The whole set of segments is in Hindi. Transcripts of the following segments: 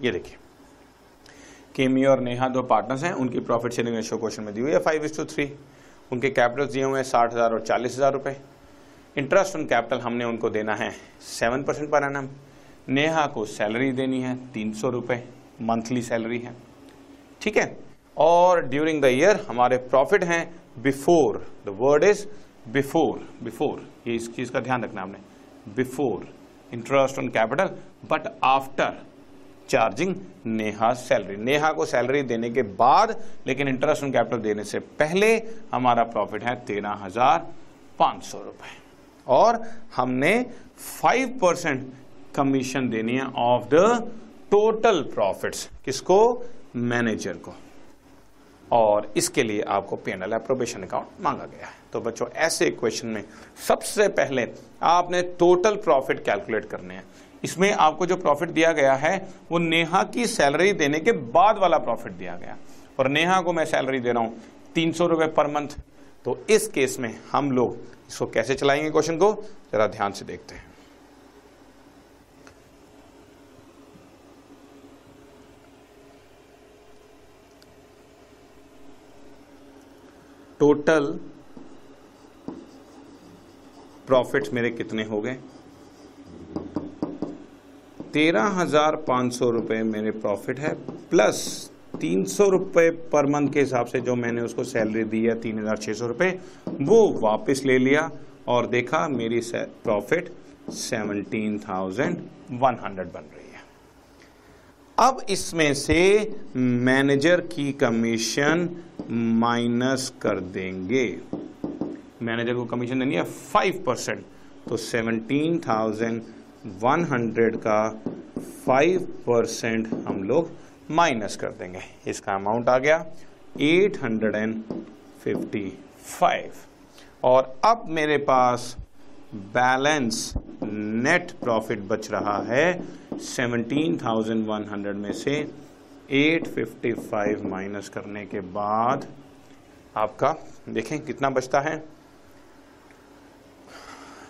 ये देखिए। केमी और नेहा दो पार्टनर्स हैं, उनकी प्रॉफिट शेयरिंग रेशियो क्वेश्चन में दी हुई है फाइव इज़ टू थ्री उनके कैपिटल दिए हुए हैं साठ हज़ार और चालीस हज़ार रुपये इंटरेस्ट ऑन कैपिटल हमने उनको देना है सेवन परसेंट पर एनम नेहा को सैलरी देनी है तीन सौ रुपये मंथली सैलरी है। ठीक है? और ड्यूरिंग द ईयर हमारे प्रॉफिट हैं before the word is before before ये इस चीज़ का ध्यान रखना हमने। Before interest on capital but after charging Neha salary. Neha को सैलरी देने के बाद, लेकिन इंटरेस्ट ऑन कैपिटल देने से पहले हमारा प्रॉफिट है तेरह हज़ार पाँच सौ रुपए। और हमने फाइव परसेंट कमीशन देनी है ऑफ़ द टोटल प्रॉफिट्स। किसको? मैनेजर को। और इसके लिए आपको पेनल अप्रोबेशन अकाउंट मांगा गया है। तो बच्चों, ऐसे क्वेश्चन में सबसे पहले आपने टोटल प्रॉफिट कैलकुलेट करने हैं। इसमें आपको जो प्रॉफिट दिया गया है, वो नेहा की सैलरी देने के बाद वाला प्रॉफिट दिया गया। और नेहा को मैं सैलरी दे रहा हूँ, तीन सौ रुपए पर मंथ तो इस केस में हम लोग इसको कैसे चलाएँगे क्वेश्चन को? जरा ध्यान से देखते हैं। टोटल प्रॉफिट्स मेरे कितने हो गए? तेरह हज़ार पाँच सौ रुपए मेरे प्रॉफिट है प्लस तीन सौ रुपए पर मंथ के हिसाब से जो मैंने उसको सैलरी दी है, तीन हज़ार छह सौ रुपए, वो वापस ले लिया और देखा मेरी profit seventeen thousand one hundred बन रही है। अब इसमें से मैनेजर की कमीशन माइनस कर देंगे। मैनेजर को कमीशन देनी है फाइव परसेंट तो सेवनटीन थाउज़ेंड वन हंड्रेड का फाइव परसेंट हम लोग माइनस कर देंगे। इसका अमाउंट आ गया eight hundred and fifty five. और अब मेरे पास बैलेंस नेट प्रॉफिट बच रहा है सेवनटीन थाउज़ेंड वन हंड्रेड में से 855 माइनस करने के बाद आपका, देखें कितना बचता है?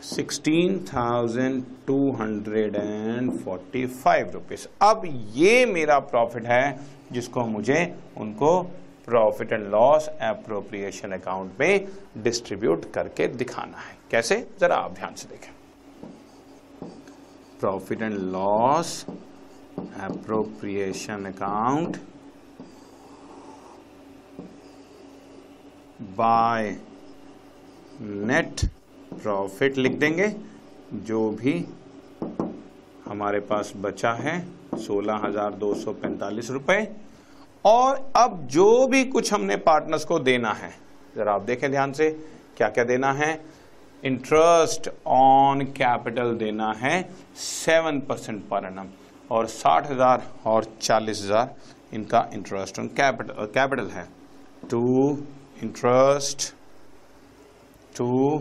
Sixteen thousand two hundred and forty five rupees अब ये मेरा प्रॉफिट है, जिसको मुझे उनको profit and loss appropriation account में डिस्ट्रीब्यूट करके दिखाना है। कैसे? जरा आप ध्यान से देखें। Profit and loss appropriation account by net profit लिख देंगे। जो भी हमारे पास बचा है, सोलह हज़ार दो सौ पैंतालीस रुपए। और अब जो भी कुछ हमने पार्टनर्स को देना है, जरा आप देखें ध्यान से क्या क्या देना है? इंटरेस्ट ऑन कैपिटल देना है सेवन परसेंट पर एनम और साठ हज़ार और चालीस हज़ार इनका इंटरेस्ट ऑन कैपिटल कैपिटल है। To interest to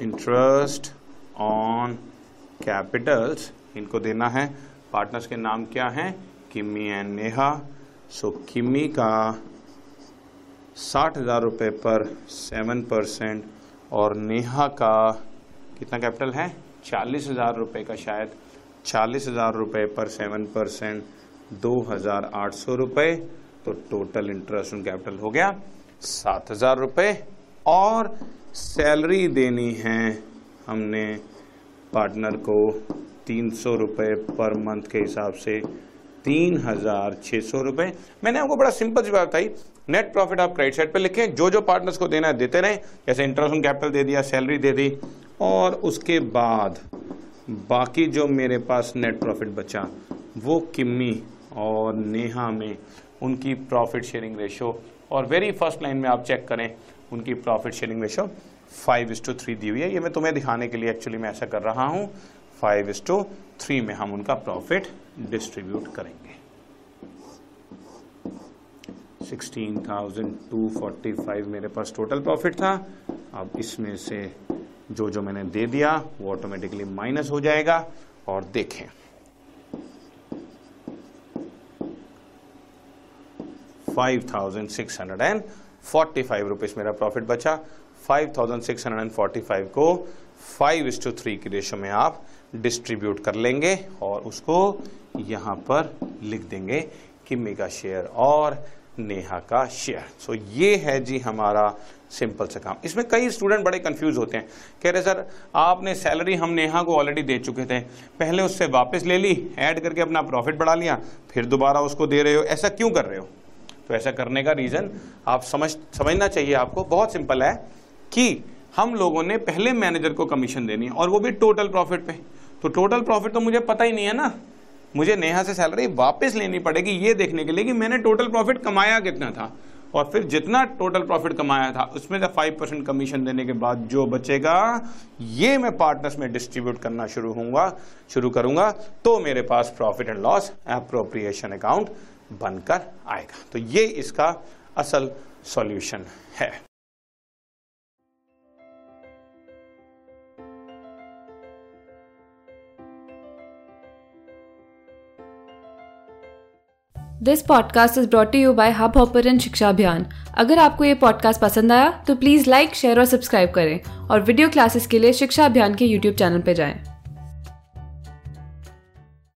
interest on capitals इनको देना है। पार्टनर्स के नाम क्या है? किमी एंड नेहा सो किमी का साठ हज़ार रुपये पर सेवन परसेंट और नेहा का कितना कैपिटल है? चालीस हज़ार रुपये का शायद। चालीस हज़ार रुपये पर सेवन परसेंट दो हज़ार आठ सौ रुपये तो टोटल इंटरेस्ट ऑन कैपिटल हो गया सात हज़ार रुपये और सैलरी देनी है हमने पार्टनर को तीन सौ रुपये पर मंथ के हिसाब से, तीन हज़ार छः सौ रुपये मैंने आपको बड़ा सिंपल सी बात बताई नेट प्रॉफिट आप क्रेडिट साइड पे लिखें, जो जो पार्टनर्स को देना है, देते रहें। जैसे इंटरेस्ट ऑन कैपिटल दे दिया सैलरी दे दी, और उसके बाद बाकी जो मेरे पास नेट प्रॉफिट बचा, वो किम्मी और नेहा में उनकी प्रॉफिट शेयरिंग रेशो और वेरी फ़र्स्ट लाइन में आप चेक करें उनकी profit sharing ratio five is to three दी हुई है। ये मैं तुम्हें दिखाने के लिए एक्चुअली मैं ऐसा कर रहा हूँ। फाइव इस टू थ्री में हम उनका प्रॉफिट डिस्ट्रीब्यूट करेंगे। 16,245 मेरे पास टोटल प्रॉफिट था। अब इसमें से जो जो मैंने दे दिया वो ऑटोमेटिकली माइनस हो जाएगा और देखें। Five thousand six hundred and forty five rupees मेरा प्रॉफिट बचा। Five thousand six hundred and forty five को फाइव इस टू थ्री की रेशो में आप डिस्ट्रीब्यूट कर लेंगे और उसको यहाँ पर लिख देंगे किमी का शेयर और नेहा का शेयर सो so, ये है जी हमारा सिंपल सा काम। इसमें कई स्टूडेंट बड़े कंफ्यूज होते हैं। कह रहे सर आपने सैलरी हम नेहा को ऑलरेडी दे चुके थे। पहले उससे वापस ले ली ऐड करके अपना प्रॉफिट बढ़ा लिया फिर दोबारा उसको दे रहे हो। ऐसा क्यों कर रहे हो? तो ऐसा करने का रीज़न आप समझ, समझना चाहिए आपको। बहुत सिंपल है कि हम लोगों ने पहले मैनेजर को कमीशन देनी है और वो भी टोटल प्रॉफिट पे। तो टोटल प्रॉफिट तो मुझे पता ही नहीं है ना। मुझे नेहा से सैलरी वापस लेनी पड़ेगी ये देखने के लिए कि मैंने टोटल प्रॉफिट कमाया कितना था। और फिर जितना टोटल प्रॉफिट कमाया था, उसमें से फाइव परसेंट कमीशन देने के बाद जो बचेगा, ये मैं पार्टनर्स में डिस्ट्रीब्यूट करना शुरू होऊँगा, शुरू करूँगा। तो मेरे पास profit and loss appropriation account बनकर आएगा। तो ये इसका असल सॉल्यूशन है। This podcast is brought you by Hubhopper Shiksha Abhiyan अगर आपको ये पॉडकास्ट पसंद आया तो प्लीज़ लाइक शेयर और सब्सक्राइब करें। और वीडियो क्लासेस के लिए शिक्षा अभियान के यूट्यूब चैनल पर जाएँ।